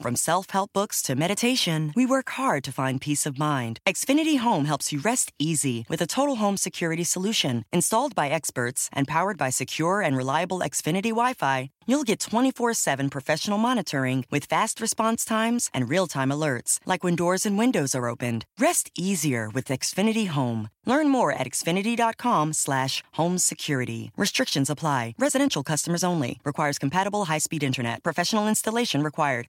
From self help books to meditation, we work hard to find peace of mind. Xfinity Home helps you rest easy with a total home security solution. Installed by experts and powered by secure and reliable Xfinity Wi Fi, you'll get 24 7 professional monitoring with fast response times and real time alerts, like when doors and windows are opened. Rest easier with Xfinity Home. Learn more at xfinity.com/slash home security. Restrictions apply. Residential customers only. Requires compatible high-speed internet. Professional installation required.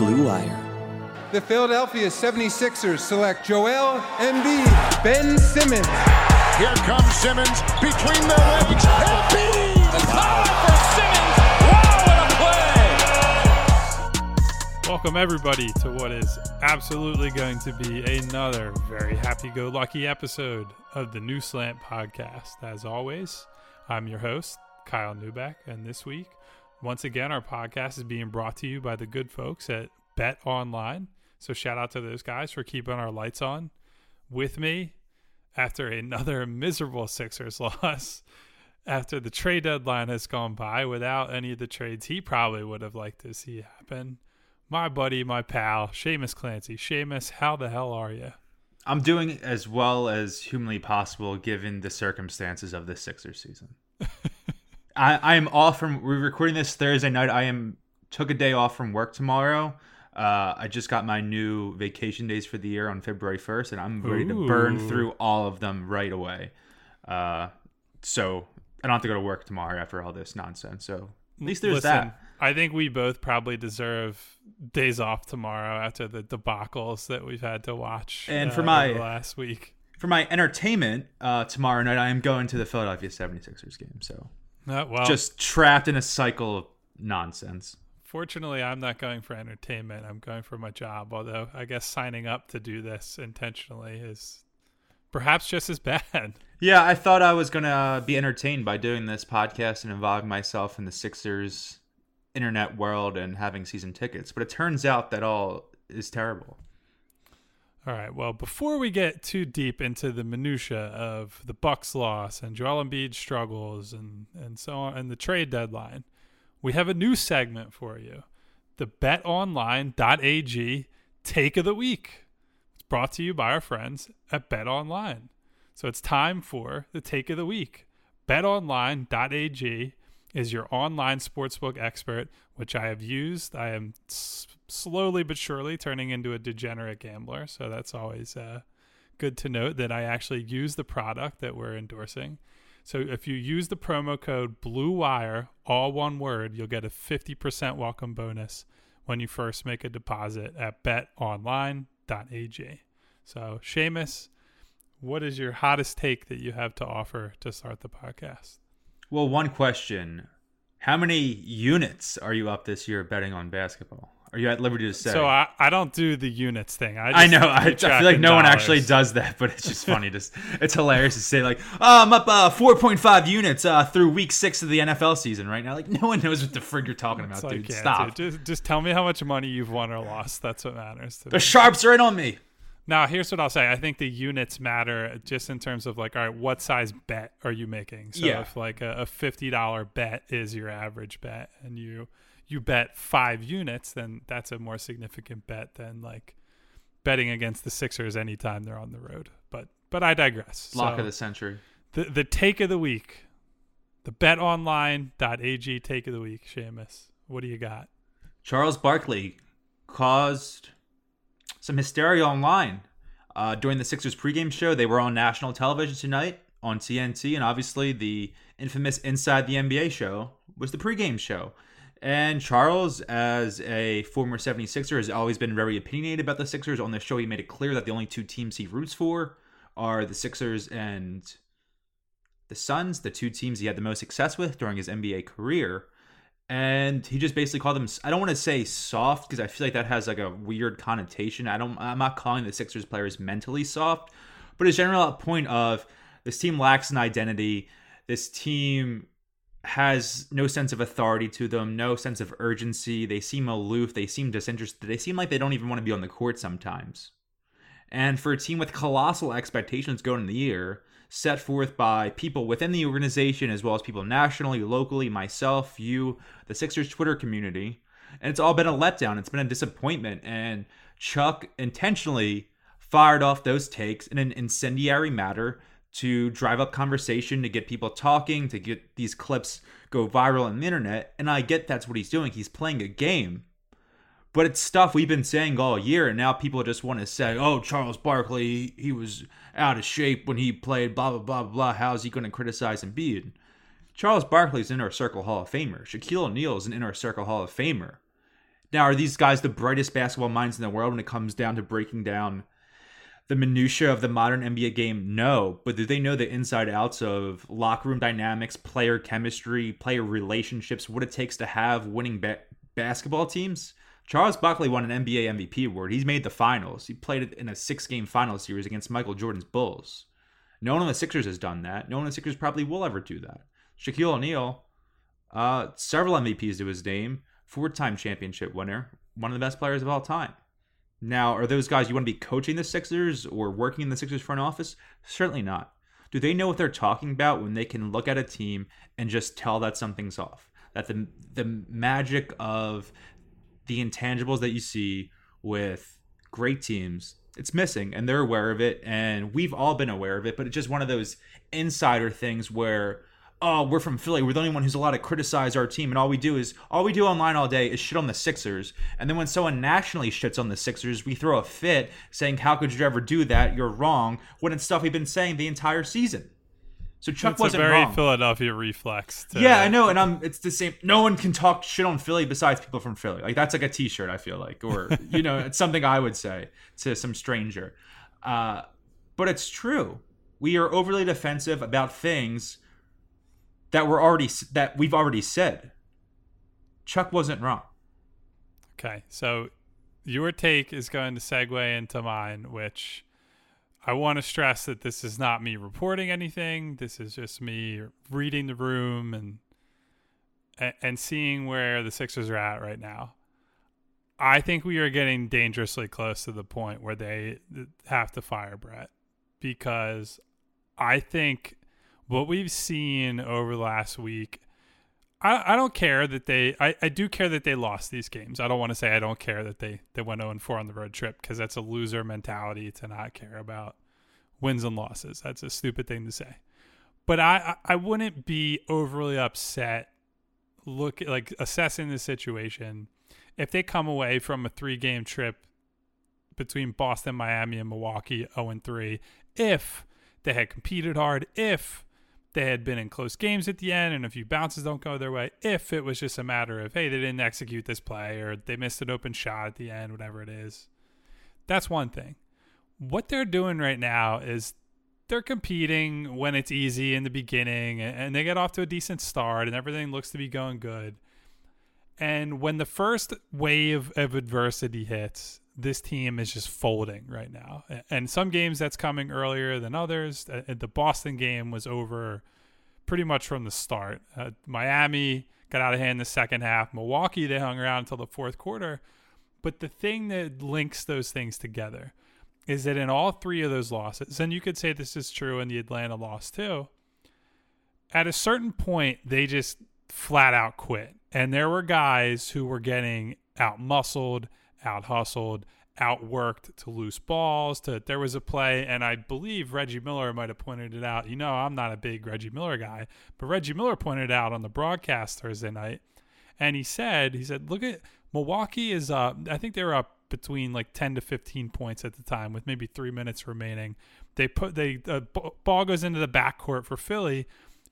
Blue Wire. The Philadelphia 76ers select Joel Embiid, Ben Simmons. Here comes Simmons between the legs. Embiid! The foul for Simmons. Wow, what a play! Welcome, everybody, to what is absolutely going to be another very happy go lucky episode of the New Slant podcast. As always, I'm your host, Kyle Neubeck, and this week, once again, our podcast is being brought to you by the good folks at Bet Online. So, shout out to those guys for keeping our lights on with me after another miserable Sixers loss. After the trade deadline has gone by without any of the trades he probably would have liked to see happen my buddy, my pal, Shamus Clancy. Shamus, how the hell are you? I'm doing as well as humanly possible given the circumstances of this Sixers season. I, I am off from we're recording this Thursday night. I am took a day off from work tomorrow. Uh, I just got my new vacation days for the year on February 1st, and I'm ready to burn through all of them right away. Uh, so I don't have to go to work tomorrow after all this nonsense. So at least there's Listen, that. I think we both probably deserve days off tomorrow after the debacles that we've had to watch. And uh, for my- last week. For my entertainment, uh, tomorrow night I am going to the Philadelphia 76ers game. So Uh, well, just trapped in a cycle of nonsense. fortunately, I'm not going for entertainment. I'm going for my job. Although I guess signing up to do this intentionally is perhaps just as bad. Yeah, I thought I was going to be entertained by doing this podcast and involving myself in the Sixers internet world and having season tickets, but it turns out that all is terrible. All right. Well, before we get too deep into the minutia of the Bucks loss and Joel Embiid struggles and and so on and the trade deadline, we have a new segment for you. The betonline.ag take of the week. It's brought to you by our friends at BetOnline. So it's time for the take of the week. BetOnline.ag is your online sportsbook expert, which I have used. I am s- slowly but surely turning into a degenerate gambler. So that's always uh, good to note that I actually use the product that we're endorsing. So if you use the promo code BLUEWIRE, all one word, you'll get a 50% welcome bonus when you first make a deposit at betonline.ag. So, Shamus, what is your hottest take that you have to offer to start the podcast? Well, one question. How many units are you up this year betting on basketball? Are you at liberty to say? So I, I don't do the units thing. I, I know. I, I feel like no one dollars. actually does that, but it's just funny. Just it's hilarious to say like, oh, I'm up uh, 4.5 units uh, through week six of the NFL season right now. Like no one knows what the frig you're talking about, like, dude. yeah, Stop. dude, just, just tell me how much money you've won or lost. That's what matters. To The me. sharps are in on me. Now, here's what I'll say. I think the units matter just in terms of like, all right, what size bet are you making? So Yeah. if like a, a fifty dollar bet is your average bet, and you you bet five units, then that's a more significant bet than like betting against the Sixers anytime they're on the road. But but I digress. Lock So of the century. the the take of the week, the betonline.ag take of the week. Shamus, what do you got? Charles Barkley caused some hysteria online uh, during the Sixers pregame show. They were on national television tonight on TNT, and obviously the infamous Inside the NBA show was the pregame show. And Charles, as a former 76er, has always been very opinionated about the Sixers. On the show, he made it clear that the only two teams he roots for are the Sixers and the Suns, the two teams he had the most success with during his NBA career. and he just basically called them. I don't want to say soft because I feel like that has like a weird connotation. I don't. I'm not calling the Sixers players mentally soft, but a general point of this team lacks an identity. This team has no sense of authority to them, no sense of urgency. They seem aloof. They seem disinterested. They seem like they don't even want to be on the court sometimes. And for a team with colossal expectations going in the year, set forth by people within the organization as well as people nationally, locally, myself, you, the Sixers Twitter community. And it's all been a letdown. It's been a disappointment. And Chuck intentionally fired off those takes in an incendiary matter to drive up conversation, to get people talking, to get these clips go viral on the internet. And I get that's what he's doing. He's playing a game. But it's stuff we've been saying all year, and now people just want to say, "Oh, Charles Barkley, he was out of shape when he played." Blah blah blah blah. How's he going to criticize Embiid? Charles Barkley's an inner circle Hall of Famer. Shaquille O'Neal is an inner circle Hall of Famer. Now, are these guys the brightest basketball minds in the world when it comes down to breaking down the minutia of the modern NBA game? No, but do they know the inside outs of locker room dynamics, player chemistry, player relationships, what it takes to have winning ba- basketball teams? Charles Barkley won an NBA MVP award. He's made the finals. He played it in a six game final series against Michael Jordan's Bulls. No one on the Sixers has done that. No one on the Sixers probably will ever do that. Shaquille O'Neal, uh, several MVPs to his name, four time championship winner, one of the best players of all time. Now, are those guys you want to be coaching the Sixers or working in the Sixers front office? Certainly not. Do they know what they're talking about when they can look at a team and just tell that something's off? That the the magic of the intangibles that you see with great teams it's missing and they're aware of it and we've all been aware of it but it's just one of those insider things where oh we're from philly we're the only one who's allowed to criticize our team and all we do is all we do online all day is shit on the sixers and then when someone nationally shits on the sixers we throw a fit saying how could you ever do that you're wrong when it's stuff we've been saying the entire season so Chuck It's wasn't a very wrong. Philadelphia reflex. To, Yeah, I know, and I'm. It's the same. No one can talk shit on Philly besides people from Philly. Like that's like a T-shirt. I feel like, or you know, it's something I would say to some stranger. Uh, but it's true. We are overly defensive about things that were already that we've already said. Chuck wasn't wrong. Okay, so your take is going to segue into mine, which I want to stress that this is not me reporting anything. This is just me reading the room and and, seeing where the Sixers are at right now. I think we are getting dangerously close to the point where they have to fire Brett because I think what we've seen over the last week. I, I don't care that they I, I do care that they lost these games. I don't want to say I don't care that they, they went 0 4 on the road trip because that's a loser mentality to not care about wins and losses. That's a stupid thing to say. But I, I wouldn't be overly upset look like assessing the situation if they come away from a three game trip between Boston, Miami, and Milwaukee 0 3, if they had competed hard, if they had been in close games at the end and a few bounces don't go their way, if it was just a matter of, hey, they didn't execute this play or they missed an open shot at the end, whatever it is, that's one thing. What they're doing right now is they're competing when it's easy in the beginning and they get off to a decent start and everything looks to be going good. And when the first wave of adversity hits, this team is just folding right now. And some games that's coming earlier than others. The Boston game was over pretty much from the start. Uh, Miami got out of hand in the second half. Milwaukee, they hung around until the fourth quarter. But the thing that links those things together is that in all three of those losses, and you could say this is true in the Atlanta loss too, at a certain point, they just flat out quit. And there were guys who were getting out muscled, out hustled, outworked to loose balls. To there was a play, and I believe Reggie Miller might have pointed it out. You know, I'm not a big Reggie Miller guy, but Reggie Miller pointed it out on the broadcast Thursday night, and he said, he said, look at Milwaukee is up. I think they were up between like 10 to 15 points at the time with maybe three minutes remaining. They put they uh, ball goes into the backcourt for Philly.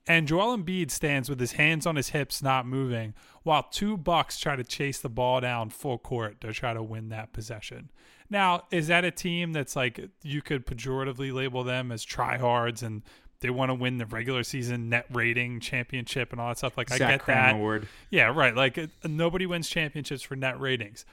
And Joel Embiid stands with his hands on his hips, not moving, while two Bucks try to chase the ball down full court to try to win that possession. Now, is that a team that's like you could pejoratively label them as tryhards and they want to win the regular season net rating championship and all that stuff. Like Zach I get that. Award. Yeah, right. Like nobody wins championships for net ratings.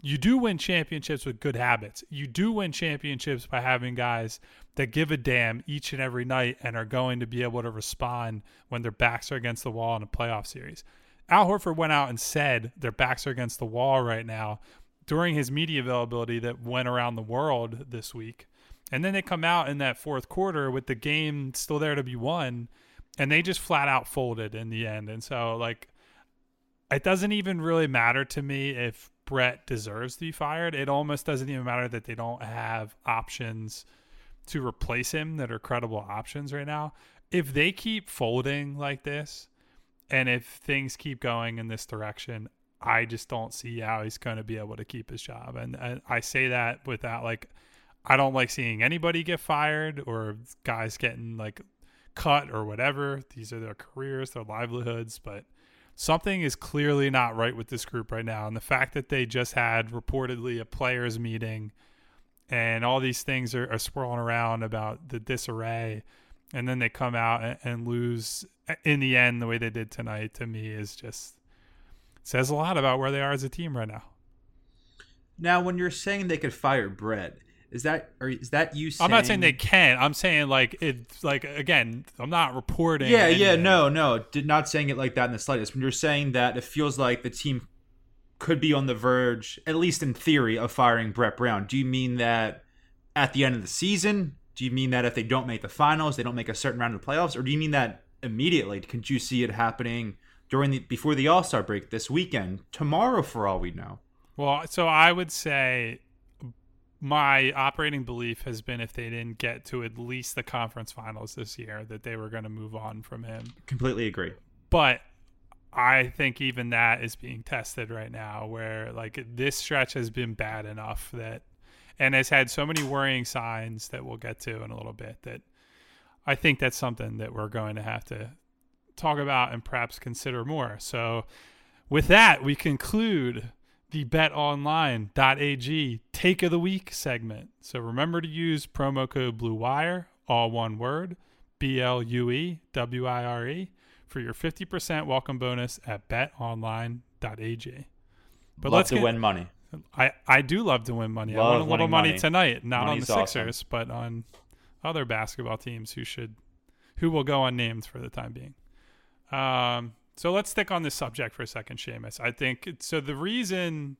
You do win championships with good habits. You do win championships by having guys that give a damn each and every night and are going to be able to respond when their backs are against the wall in a playoff series. Al Horford went out and said their backs are against the wall right now during his media availability that went around the world this week. And then they come out in that fourth quarter with the game still there to be won, and they just flat out folded in the end. And so, like, it doesn't even really matter to me if Brett deserves to be fired. It almost doesn't even matter that they don't have options to replace him that are credible options right now. If they keep folding like this, and if things keep going in this direction, I just don't see how he's going to be able to keep his job. And, I say that without like, I don't like seeing anybody get fired or guys getting like cut or whatever. These are their careers, their livelihoods, but something is clearly not right with this group right now. And the fact that they just had reportedly a players meeting and all these things are, are swirling around about the disarray and then they come out and, and lose in the end the way they did tonight to me is just says a lot about where they are as a team right now. Now, when you're saying they could fire Brett, is that or is that you? Saying, I'm not saying they can. I'm saying like it's like again. I'm not reporting. Yeah, yeah, no, no, did not saying it like that in the slightest. When you're saying that, it feels like the team could be on the verge, at least in theory, of firing Brett Brown. Do you mean that at the end of the season? Do you mean that if they don't make the finals, they don't make a certain round of the playoffs, or do you mean that immediately? Could you see it happening during the before the All Star break this weekend, tomorrow, for all we know? Well, so I would say my operating belief has been if they didn't get to at least the conference finals this year, that they were going to move on from him. Completely agree. But I think even that is being tested right now, where like this stretch has been bad enough that, and has had so many worrying signs that we'll get to in a little bit that I think that's something that we're going to have to talk about and perhaps consider more. So, with that, we conclude the betonline.ag take of the week segment. So remember to use promo code Blue Wire, all one word, B L U E W I R E, for your 50% welcome bonus at betonline.ag. But Love let's to get, win money. I, I do love to win money. I Love won a little money, money. tonight, not Money's on the awesome. Sixers, but on other basketball teams who should who will go unnamed for the time being. Um, so let's stick on this subject for a second, Shamus. I think so. The reason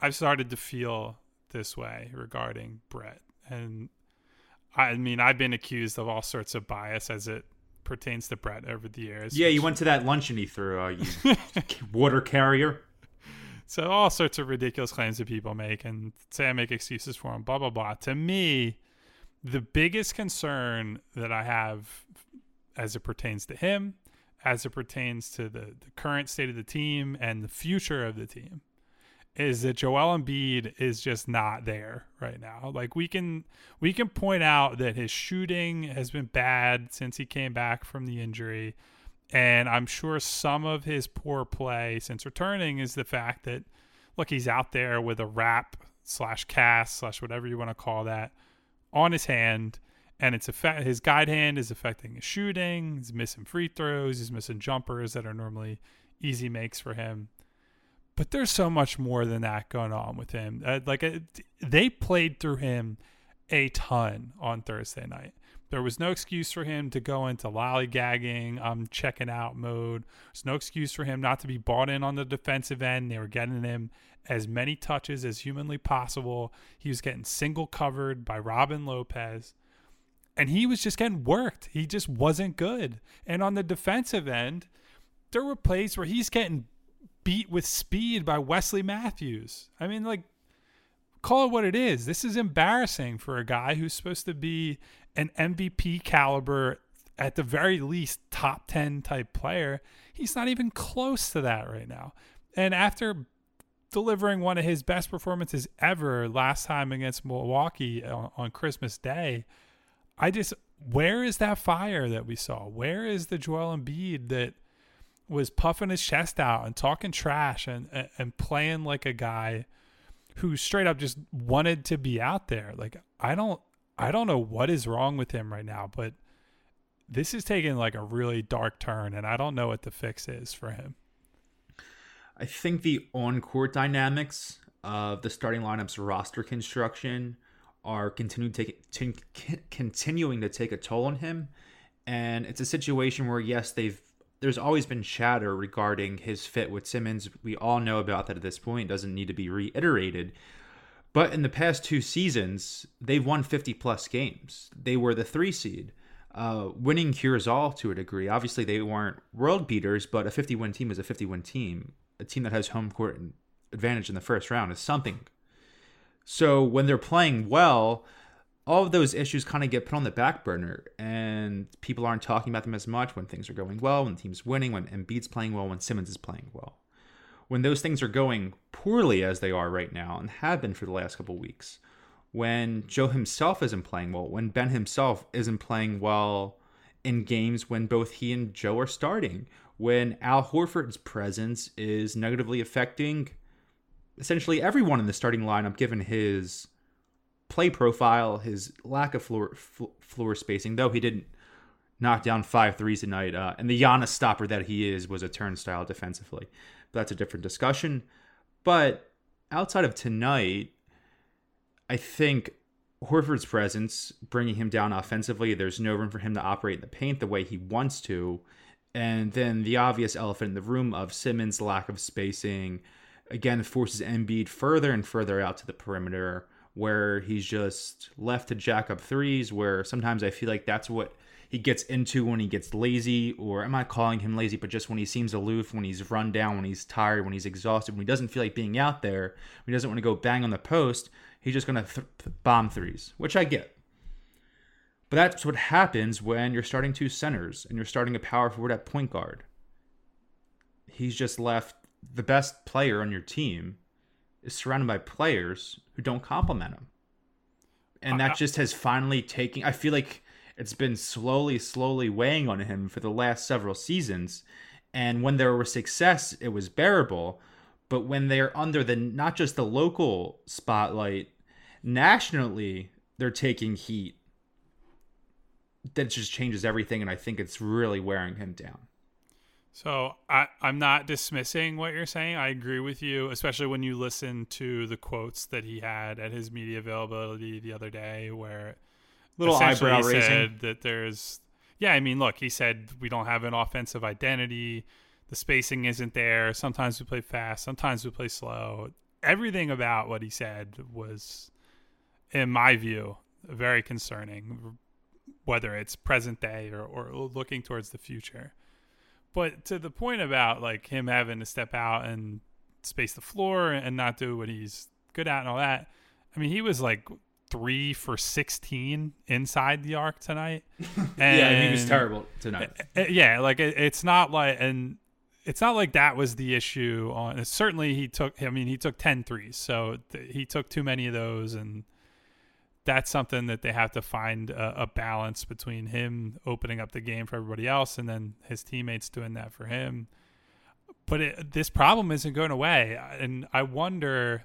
I've started to feel this way regarding Brett, and I mean, I've been accused of all sorts of bias as it pertains to Brett over the years. Yeah, you went to that luncheon he threw, uh, you water carrier. So all sorts of ridiculous claims that people make and say I make excuses for them, blah blah blah. To me, the biggest concern that I have as it pertains to him, as it pertains to the, the current state of the team and the future of the team, is that Joel Embiid is just not there right now. Like we can we can point out that his shooting has been bad since he came back from the injury. And I'm sure some of his poor play since returning is the fact that, look, he's out there with a wrap slash cast slash whatever you want to call that on his hand, and it's affect his guide hand is affecting his shooting. He's missing free throws. He's missing jumpers that are normally easy makes for him. But there's so much more than that going on with him. Uh, like uh, they played through him a ton on Thursday night. There was no excuse for him to go into lollygagging, I'm checking out mode. There's no excuse for him not to be bought in on the defensive end. They were getting him as many touches as humanly possible. He was getting single covered by Robin Lopez. And he was just getting worked. He just wasn't good. And on the defensive end, there were plays where he's getting beat with speed by Wesley Matthews. I mean, like, call it what it is. This is embarrassing for a guy who's supposed to be an MVP caliber, at the very least, top 10 type player. He's not even close to that right now. And after delivering one of his best performances ever last time against Milwaukee on, on Christmas Day, I just, where is that fire that we saw? Where is the Joel Embiid that was puffing his chest out and talking trash and, and, and playing like a guy who straight up just wanted to be out there? Like, I don't, I don't know what is wrong with him right now, but this is taking like a really dark turn, and I don't know what the fix is for him. I think the on court dynamics of the starting lineup's roster construction are continuing to t- continuing to take a toll on him, and it's a situation where yes, they've there's always been chatter regarding his fit with Simmons. We all know about that at this point. It doesn't need to be reiterated. But in the past two seasons, they've won 50 plus games. They were the three seed, uh, winning cures all to a degree. Obviously, they weren't world beaters, but a 50 win team is a 50 win team. A team that has home court advantage in the first round is something. So when they're playing well, all of those issues kind of get put on the back burner and people aren't talking about them as much when things are going well, when the team's winning, when Embiid's playing well, when Simmons is playing well. When those things are going poorly as they are right now and have been for the last couple weeks, when Joe himself isn't playing well, when Ben himself isn't playing well in games when both he and Joe are starting, when Al Horford's presence is negatively affecting essentially everyone in the starting lineup given his play profile, his lack of floor floor spacing, though he didn't knock down five threes tonight, uh, and the Giannis stopper that he is was a turnstile defensively. But that's a different discussion. But outside of tonight, I think Horford's presence, bringing him down offensively, there's no room for him to operate in the paint the way he wants to. And then the obvious elephant in the room of Simmons' lack of spacing, again, forces Embiid further and further out to the perimeter where he's just left to jack up threes, where sometimes I feel like that's what he gets into when he gets lazy, or I'm not calling him lazy, but just when he seems aloof, when he's run down, when he's tired, when he's exhausted, when he doesn't feel like being out there, when he doesn't want to go bang on the post, he's just going to th- bomb threes, which I get. But that's what happens when you're starting two centers and you're starting a power forward at point guard. He's just left the best player on your team is surrounded by players who don't compliment him. And that just has finally taken I feel like it's been slowly slowly weighing on him for the last several seasons and when there was success it was bearable but when they're under the not just the local spotlight nationally they're taking heat that just changes everything and I think it's really wearing him down. So I, I'm not dismissing what you're saying. I agree with you, especially when you listen to the quotes that he had at his media availability the other day, where little eyebrow raising said that there's yeah. I mean, look, he said we don't have an offensive identity. The spacing isn't there. Sometimes we play fast. Sometimes we play slow. Everything about what he said was, in my view, very concerning. Whether it's present day or, or looking towards the future. But to the point about like him having to step out and space the floor and not do what he's good at and all that. I mean, he was like three for 16 inside the arc tonight. yeah, he was terrible tonight. Eh, eh, yeah, like it, it's not like, and it's not like that was the issue on, certainly he took, I mean, he took 10 threes. So th- he took too many of those and that's something that they have to find a, a, balance between him opening up the game for everybody else and then his teammates doing that for him. But it, this problem isn't going away, and I wonder.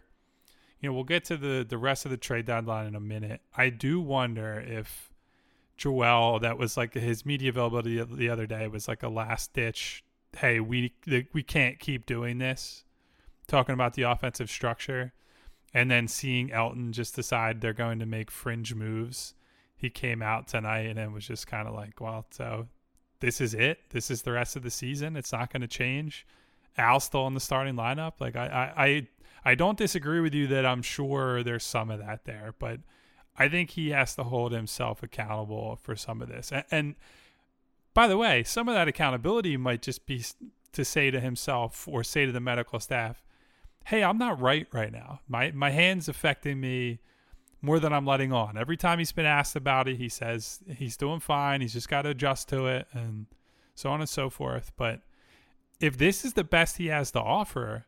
You know, we'll get to the the rest of the trade deadline in a minute. I do wonder if Joel, that was like his media availability the other day, was like a last ditch. Hey, we we can't keep doing this. Talking about the offensive structure and then seeing Elton just decide they're going to make fringe moves. He came out tonight and it was just kind of like, well, so this is it. This is the rest of the season. It's not going to change. Al still in the starting lineup. Like I, I, I, I don't disagree with you that I'm sure there's some of that there, but I think he has to hold himself accountable for some of this. And, and by the way, some of that accountability might just be to say to himself or say to the medical staff, hey, I'm not right right now. My my hand's affecting me more than I'm letting on. Every time he's been asked about it, he says he's doing fine. He's just got to adjust to it and so on and so forth. But if this is the best he has to offer,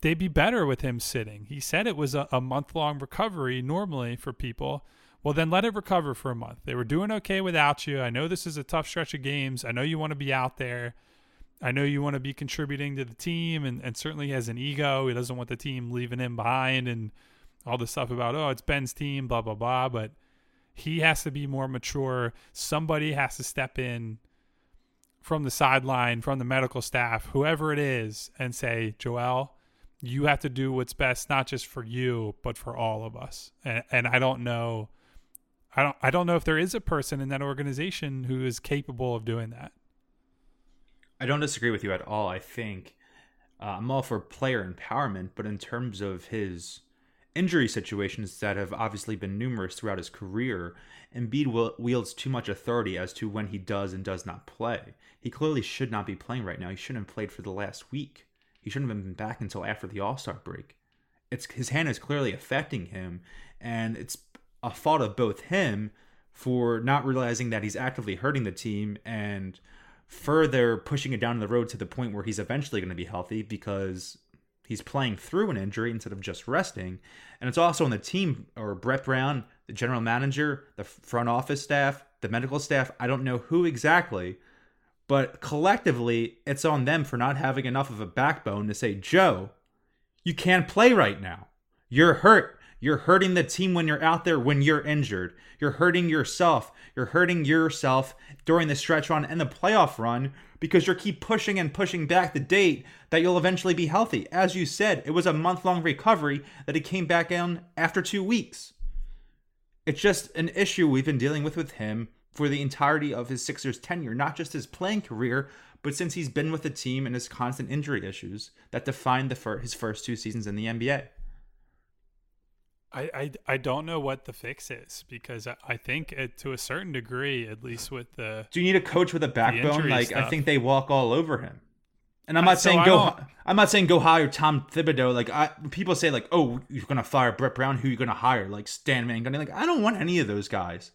they'd be better with him sitting. He said it was a, a month long recovery normally for people. Well, then let it recover for a month. They were doing okay without you. I know this is a tough stretch of games. I know you want to be out there. I know you want to be contributing to the team, and, and certainly has an ego. He doesn't want the team leaving him behind and all the stuff about, oh, it's Ben's team, blah, blah, blah. But he has to be more mature. Somebody has to step in from the sideline, from the medical staff, whoever it is, and say, Joel, you have to do what's best, not just for you, but for all of us. And, and I don't know, I don't, I don't know if there is a person in that organization who is capable of doing that. I don't disagree with you at all. I think uh, I'm all for player empowerment, but in terms of his injury situations that have obviously been numerous throughout his career, Embiid wields too much authority as to when he does and does not play. He clearly should not be playing right now. He shouldn't have played for the last week. He shouldn't have been back until after the All Star break. It's his hand is clearly affecting him, and it's a fault of both him for not realizing that he's actively hurting the team and further pushing it down the road to the point where he's eventually going to be healthy because he's playing through an injury instead of just resting. And it's also on the team or Brett Brown, the general manager, the front office staff, the medical staff. I don't know who exactly, but collectively, it's on them for not having enough of a backbone to say, Joe, you can't play right now. You're hurt. You're hurting the team when you're out there when you're injured. You're hurting yourself. You're hurting yourself during the stretch run and the playoff run because you keep pushing and pushing back the date that you'll eventually be healthy. As you said, it was a month long recovery that he came back in after two weeks. It's just an issue we've been dealing with with him for the entirety of his Sixers tenure, not just his playing career, but since he's been with the team and his constant injury issues that defined the fir- his first two seasons in the NBA. I, I, I don't know what the fix is because I, I think it, to a certain degree, at least with the. Do you need a coach with a backbone? Like stuff. I think they walk all over him. And I'm not saying go. I'm not saying go hire Tom Thibodeau. Like I, people say, like, oh, you're gonna fire Brett Brown. Who you gonna hire? Like Stan Van Gundy. Like I don't want any of those guys.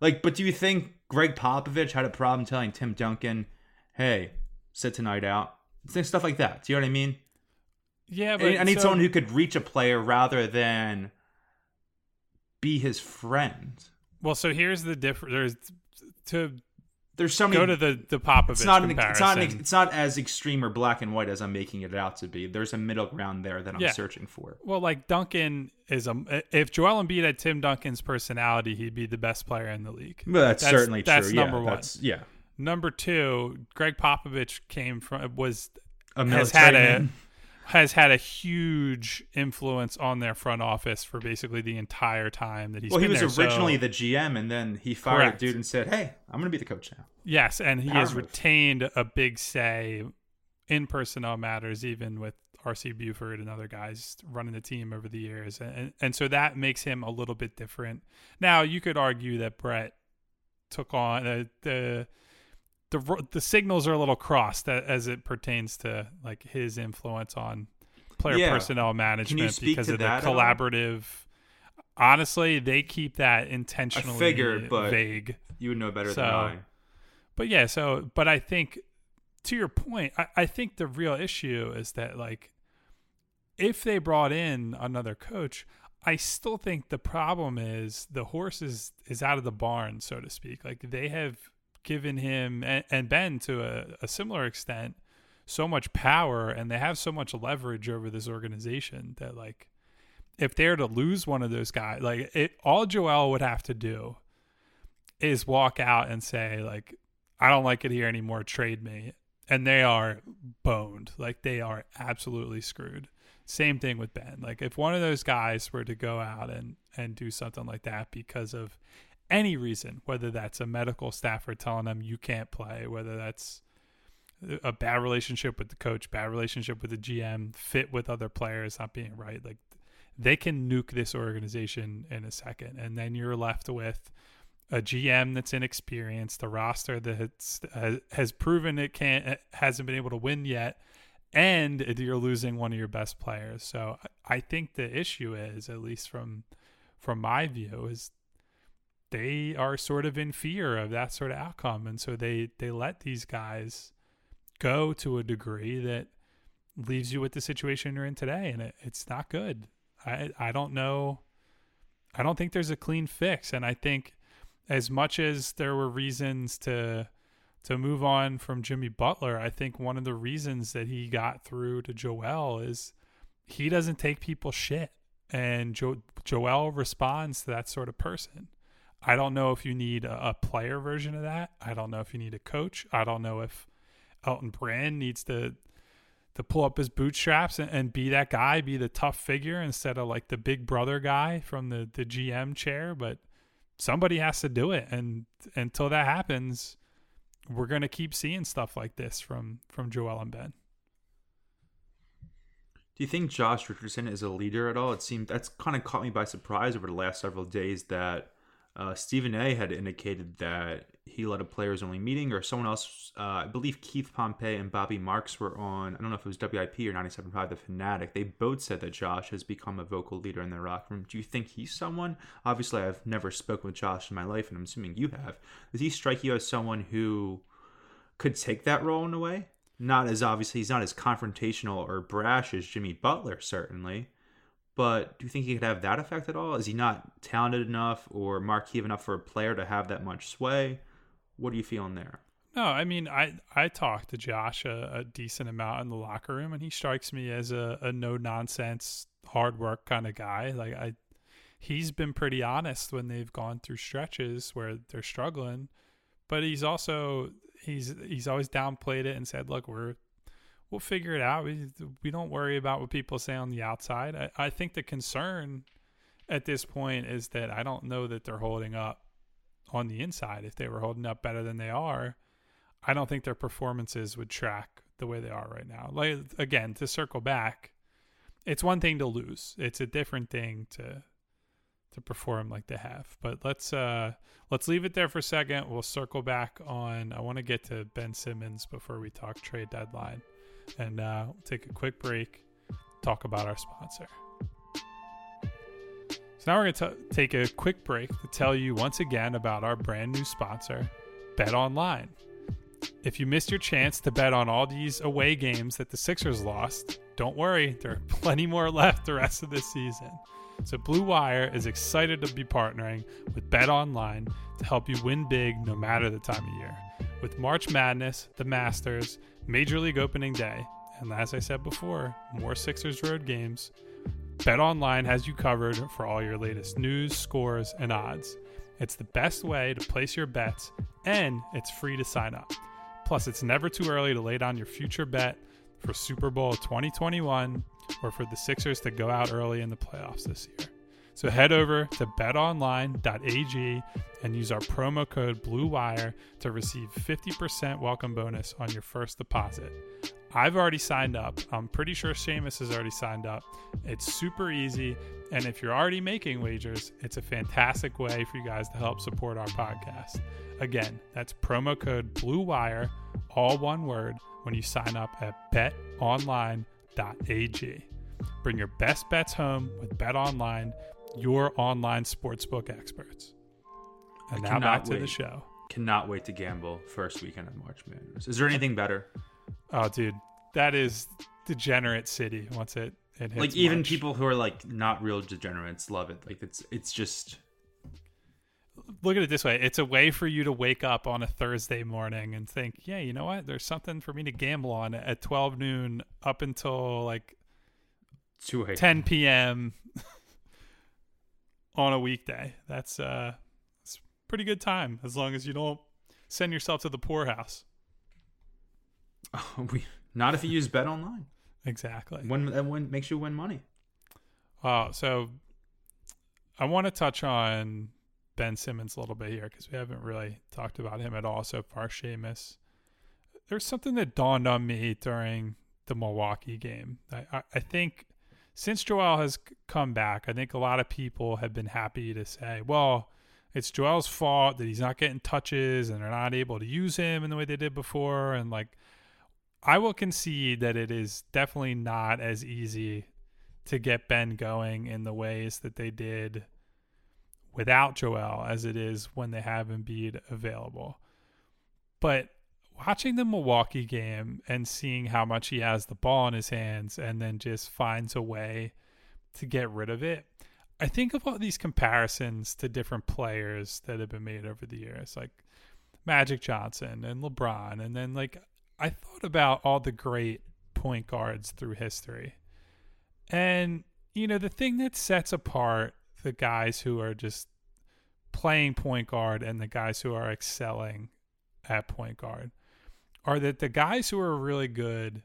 Like, but do you think Gregg Popovich had a problem telling Tim Duncan, "Hey, sit tonight out"? Stuff like that. Do you know what I mean? Yeah, but I need so, someone who could reach a player rather than be his friend. Well, so here's the difference. There's to there's so many. Go to the the Popovich it's not comparison. An, it's not an, it's not as extreme or black and white as I'm making it out to be. There's a middle ground there that I'm yeah. searching for. Well, like Duncan is a if Joel Embiid had Tim Duncan's personality, he'd be the best player in the league. Well, that's, that's certainly that's true. number yeah, one. That's, yeah. Number two, Gregg Popovich came from was a has had a has had a huge influence on their front office for basically the entire time that he's well, he was there, originally so. the GM, and then he fired Correct. a dude and said, "Hey, I'm going to be the coach now." Yes, and he Power has move. retained a big say in personnel matters, even with RC Buford and other guys running the team over the years, and and so that makes him a little bit different. Now, you could argue that Brett took on uh, the the the signals are a little crossed as it pertains to like his influence on player Yeah. personnel management because of the collaborative. Honestly, they keep that intentionally figured, but- vague. You would know better So- than I. But yeah, so but I think to your point, I, I think the real issue is that like if they brought in another coach, I still think the problem is the horse is is out of the barn, so to speak. Like they have given him and, and Ben to a, a similar extent so much power and they have so much leverage over this organization that like if they're to lose one of those guys, like it all Joel would have to do is walk out and say like I don't like it here anymore, trade me. And they are boned. Like they are absolutely screwed. Same thing with Ben. Like if one of those guys were to go out and and do something like that because of any reason, whether that's a medical staffer telling them you can't play, whether that's a bad relationship with the coach, bad relationship with the GM, fit with other players not being right, like they can nuke this organization in a second, and then you're left with a GM that's inexperienced, a roster that has, has proven it can't hasn't been able to win yet, and you're losing one of your best players. So I think the issue is, at least from from my view, is they are sort of in fear of that sort of outcome, and so they they let these guys go to a degree that leaves you with the situation you're in today, and it, it's not good. I I don't know. I don't think there's a clean fix, and I think as much as there were reasons to to move on from Jimmy Butler, I think one of the reasons that he got through to Joel is he doesn't take people shit, and jo- Joel responds to that sort of person. I don't know if you need a, a player version of that. I don't know if you need a coach. I don't know if Elton Brand needs to to pull up his bootstraps and, and, be that guy, be the tough figure instead of like the big brother guy from the, the GM chair. But somebody has to do it. And until that happens, we're gonna keep seeing stuff like this from from Joel and Ben. Do you think Josh Richardson is a leader at all? It seemed that's kind of caught me by surprise over the last several days that uh, Stephen A had indicated that he led a players only meeting, or someone else, uh, I believe Keith Pompey and Bobby Marks were on, I don't know if it was WIP or 97.5 The Fanatic. They both said that Josh has become a vocal leader in the rock room. Do you think he's someone? Obviously, I've never spoken with Josh in my life, and I'm assuming you have. Does he strike you as someone who could take that role in a way? Not as obviously, he's not as confrontational or brash as Jimmy Butler, certainly but do you think he could have that effect at all? Is he not talented enough or marquee enough for a player to have that much sway? What are you feeling there? No, I mean, I I talked to Josh a, a decent amount in the locker room, and he strikes me as a, a no nonsense, hard work kind of guy. Like I, he's been pretty honest when they've gone through stretches where they're struggling, but he's also he's he's always downplayed it and said, "Look, we're we'll figure it out. We we don't worry about what people say on the outside. I, I think the concern at this point is that I don't know that they're holding up on the inside. If they were holding up better than they are, I don't think their performances would track the way they are right now. Like again, to circle back, it's one thing to lose. It's a different thing to to perform like they have. But let's uh let's leave it there for a second. We'll circle back on I want to get to Ben Simmons before we talk trade deadline and uh, we'll take a quick break, talk about our sponsor. So now we're going to take a quick break to tell you once again about our brand new sponsor, Bet Online. If you missed your chance to bet on all these away games that the Sixers lost, don't worry, there are plenty more left the rest of this season. So Blue Wire is excited to be partnering with Bet Online to help you win big no matter the time of year. With March Madness, the Masters, Major League Opening Day, and as I said before, more Sixers road games. Bet Online has you covered for all your latest news, scores, and odds. It's the best way to place your bets, and it's free to sign up. Plus, it's never too early to lay down your future bet for Super Bowl 2021 or for the Sixers to go out early in the playoffs this year. So head over to betonline.ag and use our promo code BLUEWIRE to receive 50% welcome bonus on your first deposit. I've already signed up. I'm pretty sure Shamus has already signed up. It's super easy. And if you're already making wagers, it's a fantastic way for you guys to help support our podcast. Again, that's promo code BLUEWIRE, all one word, when you sign up at betonline.ag. Bring your best bets home with Bet Online your online sportsbook experts. And I now back to wait. the show. Cannot wait to gamble first weekend of March Madness. Is there anything better? Oh, dude, that is degenerate city. Once it it hits like even March. people who are like not real degenerates love it. Like it's it's just look at it this way: it's a way for you to wake up on a Thursday morning and think, yeah, you know what? There's something for me to gamble on at 12 noon up until like 2 10 p.m. on a weekday. That's uh, it's pretty good time as long as you don't send yourself to the poorhouse. we, not if you use Bet Online. Exactly. When that win makes you win money. Uh, so I want to touch on Ben Simmons a little bit here because we haven't really talked about him at all so far, Shamus. There's something that dawned on me during the Milwaukee game. I, I, I think since Joel has come back, I think a lot of people have been happy to say, well, it's Joel's fault that he's not getting touches and they're not able to use him in the way they did before. And like, I will concede that it is definitely not as easy to get Ben going in the ways that they did without Joel as it is when they have Embiid available. But watching the Milwaukee game and seeing how much he has the ball in his hands and then just finds a way to get rid of it. I think of all these comparisons to different players that have been made over the years, like Magic Johnson and LeBron. And then, like, I thought about all the great point guards through history. And, you know, the thing that sets apart the guys who are just playing point guard and the guys who are excelling at point guard are that the guys who are really good,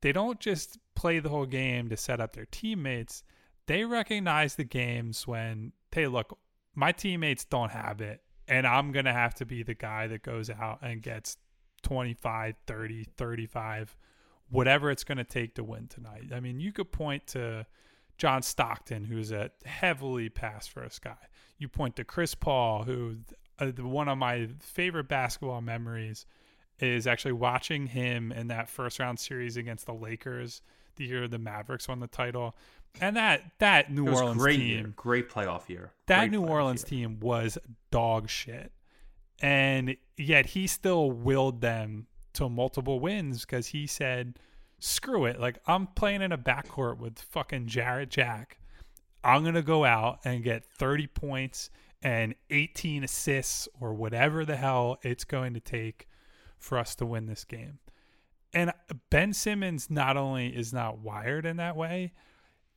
they don't just play the whole game to set up their teammates. They recognize the games when, hey, look, my teammates don't have it, and I'm going to have to be the guy that goes out and gets 25, 30, 35, whatever it's going to take to win tonight. I mean, you could point to John Stockton, who's a heavily pass first guy. You point to Chris Paul, who uh, one of my favorite basketball memories is actually watching him in that first round series against the Lakers the year the Mavericks won the title. And that that New Orleans great team, year, great playoff year. that Great New Orleans year. team was dog shit. And yet he still willed them to multiple wins because he said, screw it. Like, I'm playing in a backcourt with fucking Jarrett Jack. I'm going to go out and get 30 points and 18 assists or whatever the hell it's going to take for us to win this game. And Ben Simmons not only is not wired in that way,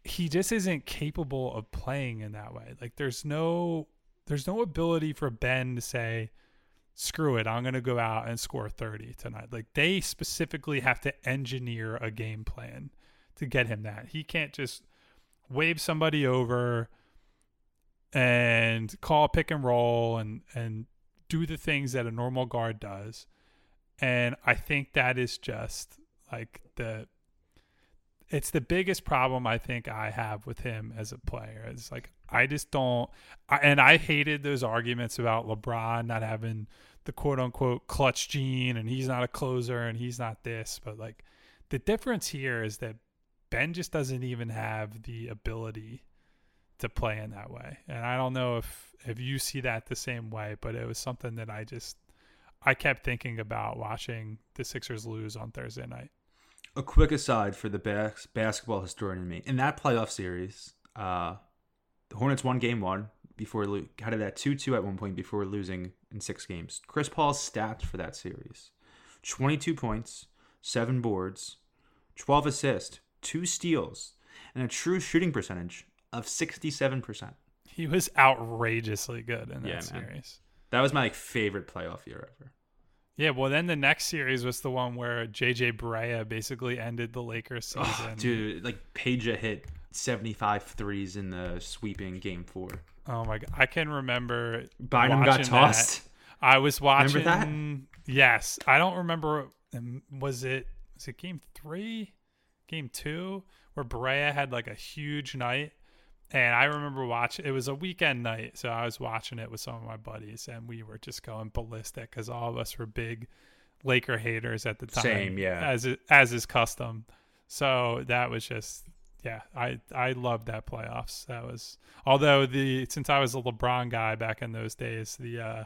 he just isn't capable of playing in that way. Like there's no there's no ability for Ben to say, screw it, I'm gonna go out and score 30 tonight. Like they specifically have to engineer a game plan to get him that. He can't just wave somebody over and call pick and roll and and do the things that a normal guard does. And I think that is just like the it's the biggest problem I think I have with him as a player. It's like I just don't I, and I hated those arguments about LeBron not having the quote unquote clutch gene and he's not a closer and he's not this, but like the difference here is that Ben just doesn't even have the ability to play in that way. And I don't know if if you see that the same way, but it was something that I just I kept thinking about watching the Sixers lose on Thursday night. A quick aside for the bas- basketball historian in me. In that playoff series, uh, the Hornets won game one before lo- had it at 2 2 at one point before losing in six games. Chris Paul's stats for that series 22 points, seven boards, 12 assists, two steals, and a true shooting percentage of 67%. He was outrageously good in that Yeah, series. That was my like, favorite playoff year ever. Yeah, well, then the next series was the one where JJ Barea basically ended the Lakers season. Oh, dude, like Peja hit 75 threes in the sweeping game four. Oh my god, I can remember. Bynum got watching that. tossed. I was watching. Remember that? Yes, I don't remember. um, Was it was it game three, game two, where Barea had like a huge night, and I remember watching. It was a weekend night, so I was watching it with some of my buddies, and we were just going ballistic because all of us were big Laker haters at the time. Same, yeah. As it, as is custom. So that was just yeah, I I loved that playoffs. That was although the since I was a LeBron guy back in those days, the uh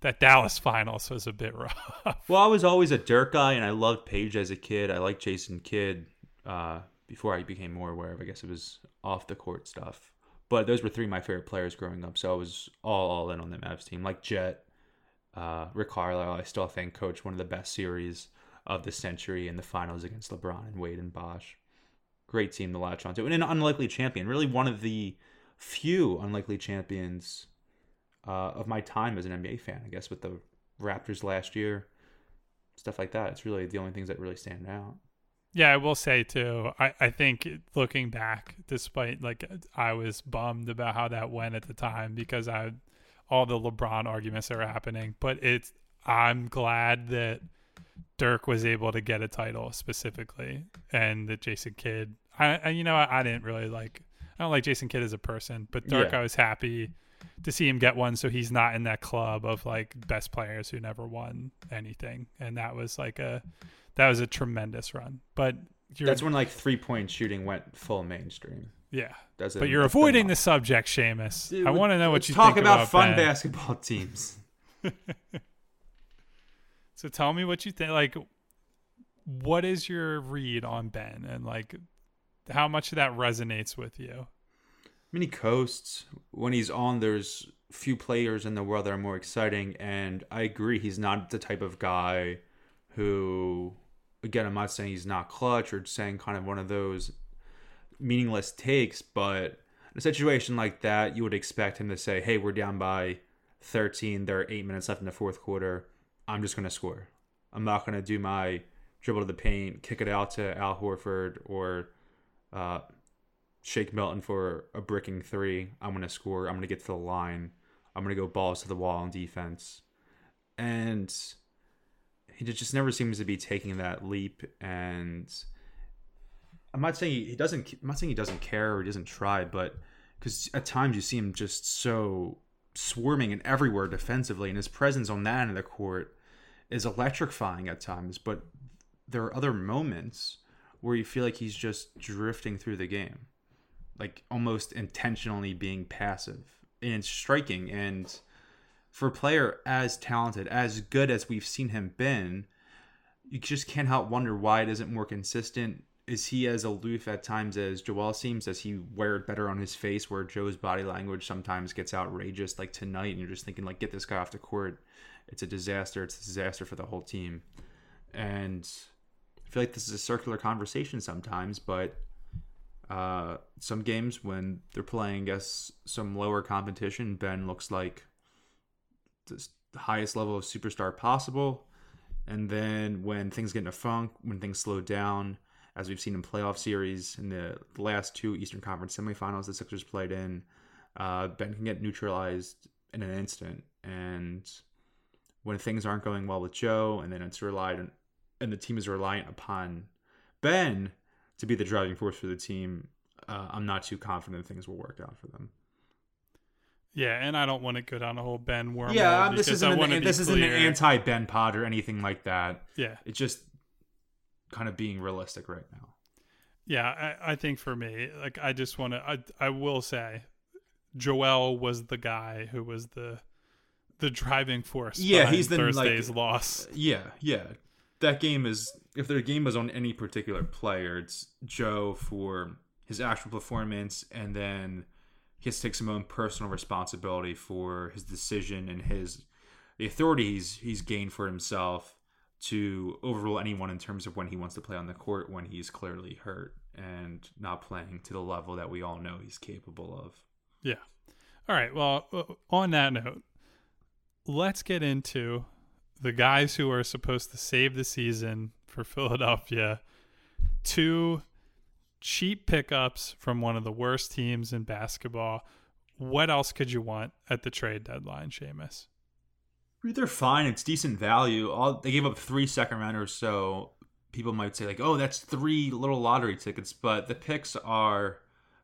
that Dallas finals was a bit rough. Well, I was always a Dirk guy, and I loved Peja as a kid. I liked Jason Kidd uh, before I became more aware of. I guess it was off the court stuff. But those were three of my favorite players growing up, so I was all all in on the Mavs team. Like Jet, uh, Rick Carlisle. I still think coached one of the best series of the century in the finals against LeBron and Wade and Bosh. Great team to latch onto, and an unlikely champion. Really, one of the few unlikely champions uh, of my time as an NBA fan. I guess with the Raptors last year, stuff like that. It's really the only things that really stand out. Yeah, I will say too. I, I think looking back, despite like I was bummed about how that went at the time because I all the LeBron arguments that were happening, but it's I'm glad that Dirk was able to get a title specifically, and that Jason Kidd. I, I you know I, I didn't really like. I don't like Jason Kidd as a person, but Dirk Yeah. I was happy to see him get one, so he's not in that club of like best players who never won anything, and that was like a that was a tremendous run. But you're, That's when like three point shooting went full mainstream. yeah. That's But you're avoiding the subject, Shamus. Dude, I want to know what you talk think about, fun basketball teams. So tell me what you think. Like, what is your read on Ben, and like, how much of that resonates with you? Many coasts when he's on. There's few players in the world that are more exciting, and I agree. He's not the type of guy who, again, I'm not saying he's not clutch or saying kind of one of those meaningless takes, but In a situation like that, you would expect him to say, "Hey, we're down by 13. There are eight minutes left in the fourth quarter. I'm just going to score. I'm not going to do my dribble to the paint, kick it out to Al Horford, or uh, Shake Milton for a bricking three. I'm going to score. I'm going to get to the line. I'm going to go balls to the wall on defense." And he just never seems to be taking that leap and I'm not saying he doesn't. I'm not saying he doesn't care or he doesn't try, but because at times you see him just so swarming and everywhere defensively, and his presence on that end of the court is electrifying at times. But there are other moments where you feel like he's just drifting through the game, like almost intentionally being passive, and striking. And for a player as talented, as good as we've seen him been, you just can't help wonder why it isn't more consistent is he as aloof at times as Joel seems? Does he wear it better on his face where Joe's body language sometimes gets outrageous like tonight and you're just thinking like get this guy off the court. It's a disaster. It's a disaster for the whole team. And I feel like this is a circular conversation sometimes, but uh, some games when they're playing against some lower competition, Ben looks like the highest level of superstar possible. And then when things get in a funk, when things slow down, as we've seen in playoff series in the last two Eastern Conference semifinals the Sixers played in. Uh, ben can get neutralized in an instant, and when things aren't going well with Joe, and then it's relied and the team is reliant upon Ben to be the driving force for the team, uh, I'm not too confident things will work out for them. Yeah, and I don't want to go down the whole Ben wormhole. Yeah, this isn't an, this isn't an anti Ben pod or anything like that. Yeah, it's just kind of being realistic right now. Yeah, I, I think for me, like I just want to, I, I will say, Joel was the guy who was the the driving force. Yeah, he's the Thursday's like, loss. Yeah, yeah. That game is if their game was on any particular player, it's Joe for his actual performance, and then he has to take some own personal responsibility for his decision and his the authority he's he's gained for himself to overrule anyone in terms of when he wants to play on the court when he's clearly hurt and not playing to the level that we all know he's capable of. Yeah. All right. Well, uh, on that note, let's get into the guys who are supposed to save the season for Philadelphia. Two cheap pickups from one of the worst teams in basketball. What else could you want at the trade deadline, Shamus? they're fine. It's decent value. All they gave up three second rounders, so people might say like, "Oh, that's three little lottery tickets." But the picks are,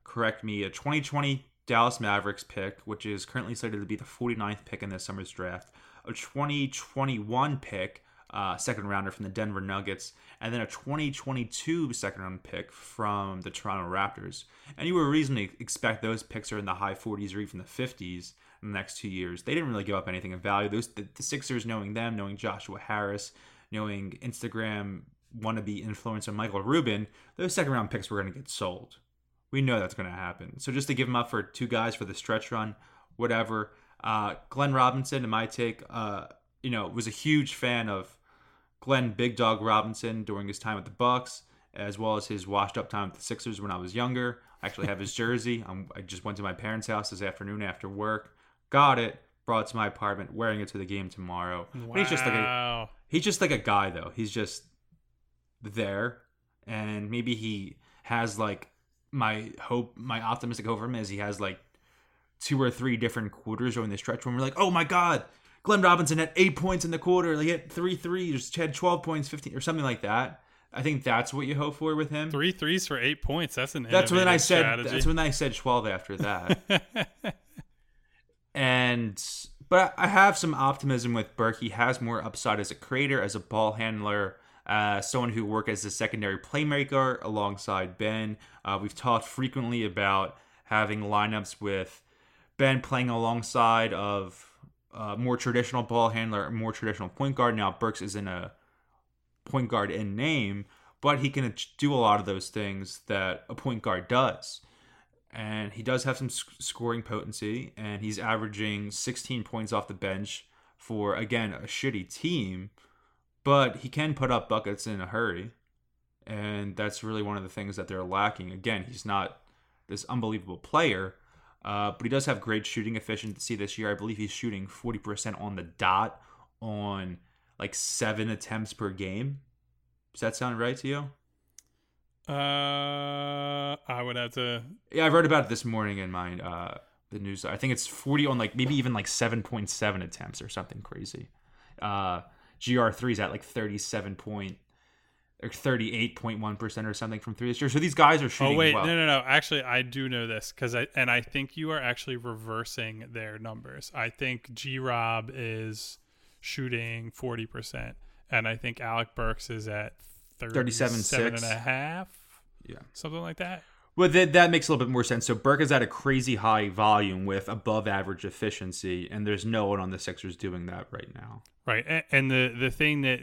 correct me, a 2020 Dallas Mavericks pick, which is currently slated to be the 49th pick in this summer's draft, a 2021 pick, uh, second rounder from the Denver Nuggets, and then a 2022 second round pick from the Toronto Raptors. And you would reasonably expect those picks are in the high 40s or even the 50s in the next two years. They didn't really give up anything of value. Those the, the Sixers, knowing them, knowing Joshua Harris, knowing Instagram wannabe influencer Michael Rubin, those second round picks were going to get sold. We know that's going to happen. So just to give them up for two guys for the stretch run, whatever. Uh, Glenn Robinson, in my take, uh, you know, was a huge fan of Glenn Big Dog Robinson during his time at the Bucks, as well as his washed up time at the Sixers when I was younger. I actually have his jersey. I'm, i just went to my parents' house this afternoon after work got it, brought it to my apartment, wearing it to the game tomorrow. Wow. he's just like a he's just like a guy though. He's just there, and maybe he has like my hope, my optimistic hope for him is he has like two or three different quarters during the stretch when we're like, oh my god, Glenn Robinson had eight points in the quarter, he hit three threes, had twelve points, fifteen or something like that. I think that's what you hope for with him. Three threes for eight points. That's an that's when I said strategy. that's when I said twelve after that. And but I have some optimism with Burke. He has more upside as a creator, as a ball handler, uh, someone who work as a secondary playmaker alongside Ben. Uh, we've talked frequently about having lineups with Ben playing alongside of uh, more traditional ball handler, more traditional point guard. Now Burks isn't a point guard in name, but he can do a lot of those things that a point guard does and he does have some scoring potency, and he's averaging 16 points off the bench for again a shitty team, but he can put up buckets in a hurry, and that's really one of the things that they're lacking. Again, he's not this unbelievable player, Uh, but he does have great shooting efficiency this year. I believe he's shooting 40% on the dot on like seven attempts per game. Does that sound right to you? Uh, I would have to. Yeah, I've read about it this morning in my uh the news. I think it's 40 on like maybe even like 7.7 attempts or something crazy. Uh GR3 is at like 37 point or 38.1% or something from three this year. So these guys are shooting Oh wait, well. no, no, no. Actually, I do know this because I and I think you are actually reversing their numbers. I think G Rob is shooting forty percent, and I think Alec Burks is at 37 37.6. and a half, Yeah. something like that. Well, that, that makes a little bit more sense. So Burke is at a crazy high volume with above average efficiency, and there's no one on the Sixers doing that right now. Right, and, and the the thing that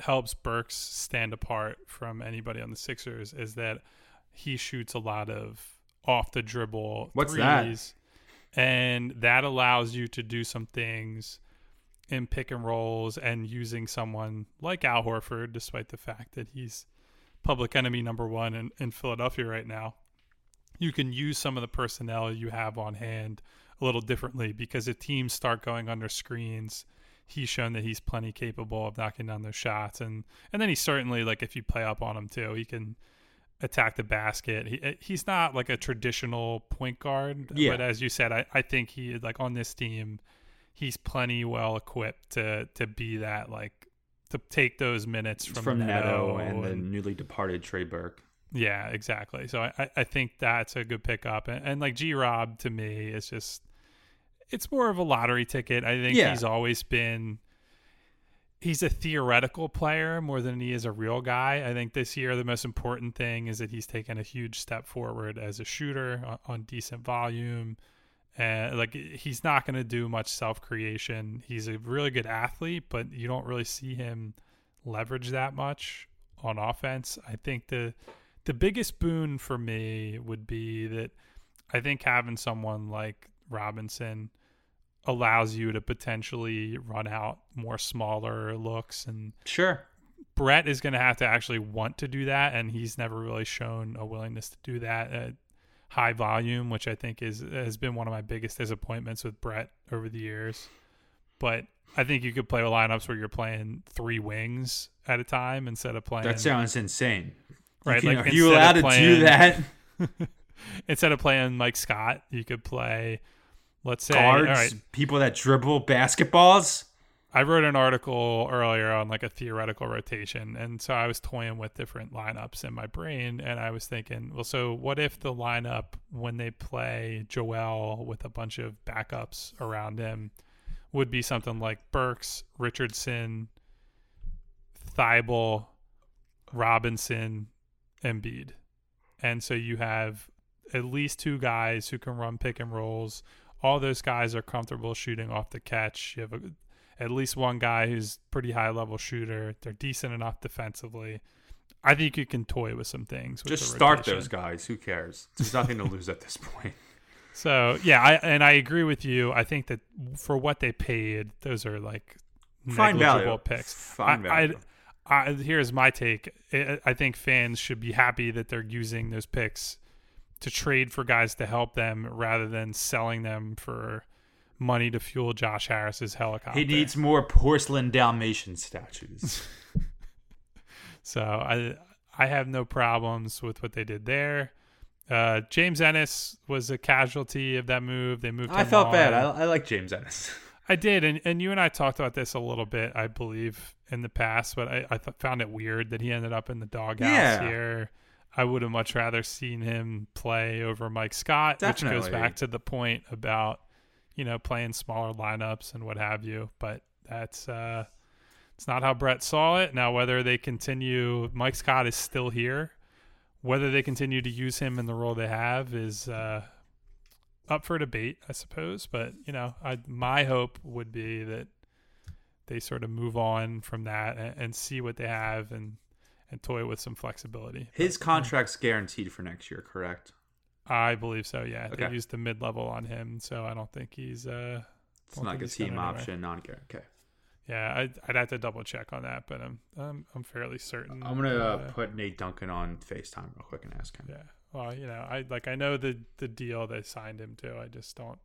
helps Burks stand apart from anybody on the Sixers is that he shoots a lot of off the dribble What's threes, that? and that allows you to do some things in pick and rolls and using someone like Al Horford, despite the fact that he's public enemy number one in, in Philadelphia right now. You can use some of the personnel you have on hand a little differently because if teams start going under screens, he's shown that he's plenty capable of knocking down those shots and and then he certainly like if you play up on him too, he can attack the basket. He eh, he's not like a traditional point guard, Yeah. but as you said, I, I think he like on this team, he's plenty well equipped to to be that like to take those minutes from, from Neto, Neto and the newly departed Trey Burke. yeah, exactly. So I, I- I think that's a good pickup. And, and like G Rob to me is just it's more of a lottery ticket. I think Yeah. he's always been he's a theoretical player more than he is a real guy. I think this year the most important thing is that he's taken a huge step forward as a shooter on, on decent volume. And like he's not going to do much self creation. He's a really good athlete, but you don't really see him leverage that much on offense. I think the the biggest boon for me would be that I think having someone like Robinson allows you to potentially run out more smaller looks and Sure. Brett is going to have to actually want to do that and he's never really shown a willingness to do that at high volume which I think is has been one of my biggest disappointments with Brett over the years but I think you could play lineups where you're playing three wings at a time instead of playing That sounds insane. Right, You like, are you allowed of to do that? instead of playing Mike Scott, you could play, let's say, Guards, all right. people that dribble basketballs. I wrote an article earlier on like a theoretical rotation, and so I was toying with different lineups in my brain, and I was thinking, well, so what if the lineup when they play Joel with a bunch of backups around him would be something like Burks, Richardson, Thybulle, Robinson, Embiid. And so you have at least two guys who can run pick and rolls. All those guys are comfortable shooting off the catch. You have a, at least one guy who's pretty high level shooter. They're decent enough defensively. I think you can toy with some things. With Just start those guys. Who cares? There's nothing to lose at this point. So yeah, I, and I agree with you. I think that for what they paid, those are like Fine negligible value. picks. Fine I, value. I, I, here's my take. I, I think fans should be happy that they're using those picks to trade for guys to help them rather than selling them for money to fuel Josh Harris's helicopter. He needs more porcelain Dalmatian statues. So I I have no problems with what they did there. Uh, James Ennis was a casualty of that move. They moved. I felt bad. I, I like James Ennis. I did, and, and you and I talked about this a little bit, I believe, in the past. But I, I th- found it weird that he ended up in the doghouse Yeah. here. I would have much rather seen him play over Mike Scott, which goes back to the point about you know playing smaller lineups and what have you. But that's uh, it's not how Brett saw it. Now, whether they continue, Mike Scott is still here. Whether they continue to use him in the role they have is uh, up for debate, I suppose. But you know, I, my hope would be that they sort of move on from that and, and see what they have and and toy with some flexibility. His contract's guaranteed for next year, correct? I believe so. Yeah, Okay. they used the mid level on him, so I don't think he's. uh It's don't like a team option, non guaranteed. Okay. Yeah, I'd, I'd have to double check on that, but I'm I'm, I'm fairly certain. I'm gonna uh, uh, put Nate Duncan on FaceTime real quick and ask him. Yeah. Well, you know, I like I know the the deal they signed him to. I just don't.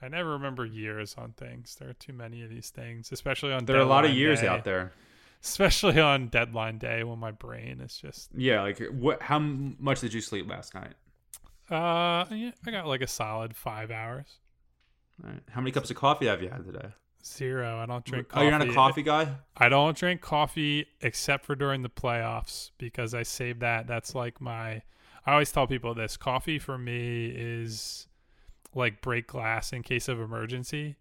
I never remember years on things. There are too many of these things, especially on. There are a lot of years day. out there. Especially on deadline day when my brain is just. Yeah, like what? How much did you sleep last night? Uh, yeah, I got like a solid five hours. All right. How many cups of coffee have you had today? Zero. I don't drink. Oh, coffee. you're not a coffee guy. I don't drink coffee except for during the playoffs because I save that. That's like my. I always tell people this: coffee for me is like break glass in case of emergency,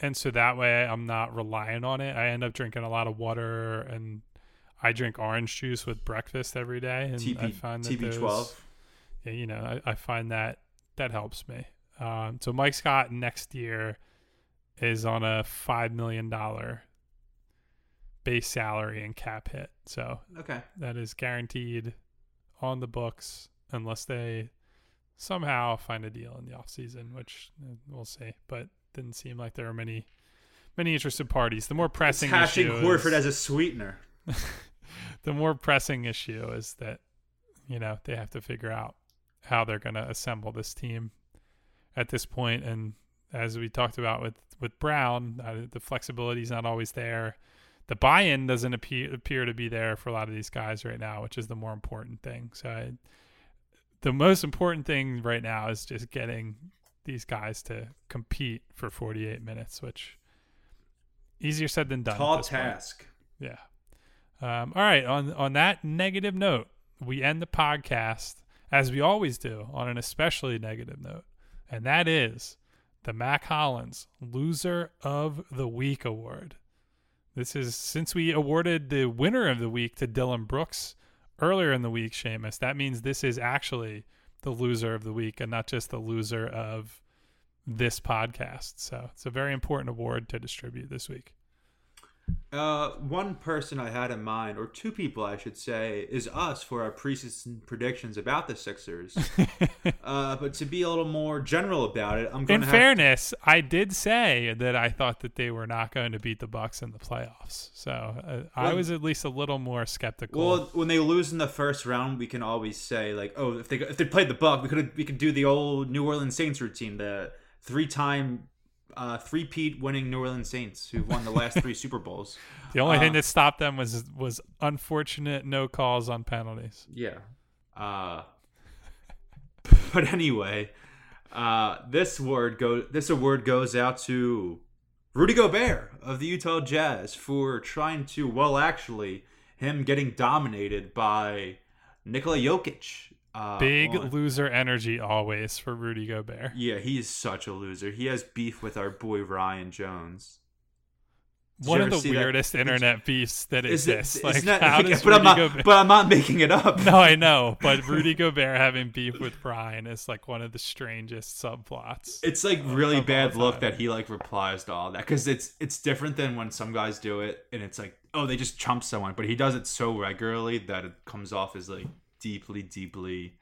and so that way I'm not relying on it. I end up drinking a lot of water, and I drink orange juice with breakfast every day, and I find that TP those- twelve. yeah, you know, I, I find that that helps me. Um, so Mike Scott next year is on a five million dollar base salary and cap hit. So Okay. that is guaranteed on the books unless they somehow find a deal in the off season, which uh, we'll see. But didn't seem like there were many many interested parties. The more It's pressing hashing issue Horford is, as a sweetener. the more pressing issue is that you know they have to figure out how they're going to assemble this team at this point and as we talked about with with Brown uh, the flexibility is not always there the buy-in doesn't appear appear to be there for a lot of these guys right now which is the more important thing so I, the most important thing right now is just getting these guys to compete for 48 minutes which easier said than done Tall this point. task. Yeah. Um, all right. On on that negative note, we end the podcast as we always do on an especially negative note, and that is the Mac Hollins Loser of the Week award. This is since we awarded the winner of the week to Dillon Brooks earlier in the week, Shamus. That means this is actually the loser of the week and not just the loser of this podcast. So it's a very important award to distribute this week. Uh, one person I had in mind, or two people I should say, is us for our preseason predictions about the Sixers. uh, but to be a little more general about it, I'm going In to have In fairness, I did say that I thought that they were not going to beat the Bucks in the playoffs. So uh, I was at least a little more skeptical. Well, when they lose in the first round, we can always say like, "Oh, if they if they played the Buck, we could we could do the old New Orleans Saints routine, the three time, uh, three peat winning New Orleans Saints who won the last three Super Bowls." the only uh, thing that stopped them was was unfortunate no calls on penalties. Yeah. Uh, but anyway, uh, this word go this award goes out to Rudy Gobert of the Utah Jazz for trying to well, actually, him getting dominated by Nikola Jokic. Uh, Big on- loser energy always for Rudy Gobert. Yeah, he is such a loser. He has beef with our boy Ryan Jones. Did One of the see that? weirdest internet beefs that Is exists. isn't like, that- how does but I'm not. Gobert? But I'm not making it up. no, I know, but Rudy Gobert having beef with Brian is like one of the strangest subplots. It's like really of bad look that he like replies to all that because it's it's different than when some guys do it and it's like oh they just chump someone, but he does it so regularly that it comes off as like deeply, deeply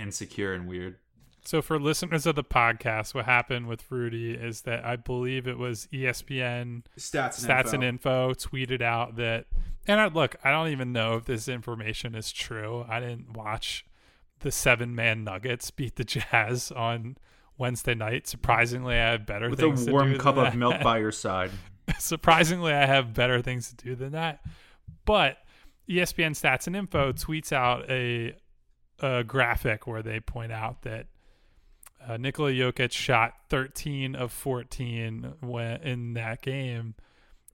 insecure and weird. So for listeners of the podcast, what happened with Rudy is that I believe it was ESPN Stats, Stats and Info tweeted out that, and I, look, I don't even know if this information is true. I didn't watch the seven man Nuggets beat the Jazz on Wednesday night. Surprisingly, I have better with a things to warm cup of milk by your side. Surprisingly, I have better things to do than that. But ESPN Stats and Info tweets out a, a graphic where they point out that uh, Nikola Jokic shot 13 of 14 when in that game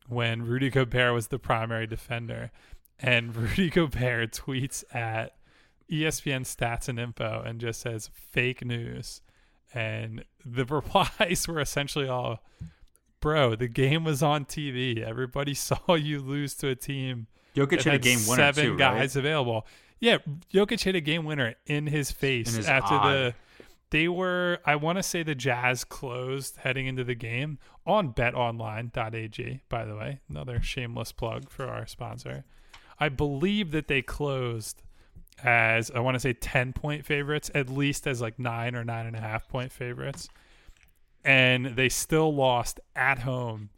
when Rudy Gobert was the primary defender. And Rudy Gobert tweets at ESPN Stats and Info and just says fake news. And the replies were essentially all, bro, the game was on TV. Everybody saw you lose to a team Jokic hit a game winner seven too, guys right? available. Yeah, Jokic hit a game winner in his face In his after eye. the. They were, I want to say, the Jazz closed heading into the game on BetOnline.ag. By the way, another shameless plug for our sponsor. I believe that they closed as I want to say ten point favorites, at least as like nine or nine and a half point favorites, and they still lost at home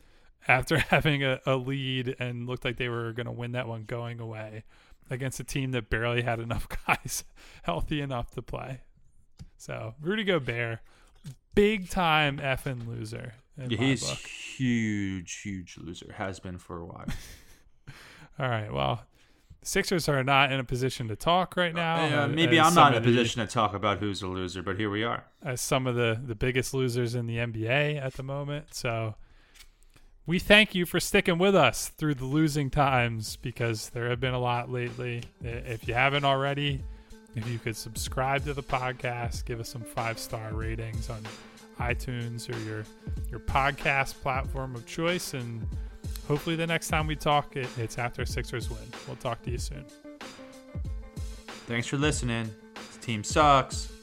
after having a, a lead and looked like they were going to win that one going away. against a team that barely had enough guys healthy enough to play. So Rudy Gobert, big time effing loser. Yeah, he's book. huge, huge loser. Has been for a while. All right. Well, Sixers are not in a position to talk right now. Uh, uh, maybe I'm not in a of the- position to talk about who's a loser, but here we are. as some of the the biggest losers in the NBA at the moment. So we thank you for sticking with us through the losing times because there have been a lot lately. If you haven't already, if you could subscribe to the podcast, give us some five star ratings on iTunes or your your podcast platform of choice, and hopefully the next time we talk, it, it's after Sixers win. We'll talk to you soon. Thanks for listening. This team sucks.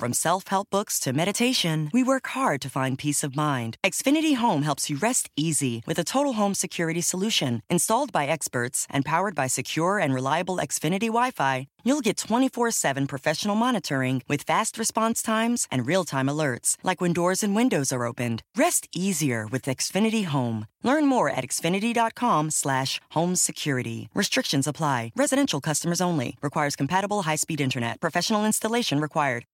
From self help books to meditation, we work hard to find peace of mind. Xfinity Home helps you rest easy with a total home security solution. Installed by experts and powered by secure and reliable Xfinity Wi Fi, you'll get 24 7 professional monitoring with fast response times and real time alerts, like when doors and windows are opened. Rest easier with Xfinity Home. Learn more at xfinity.com/slash home security. Restrictions apply. Residential customers only. Requires compatible high speed internet. Professional installation required.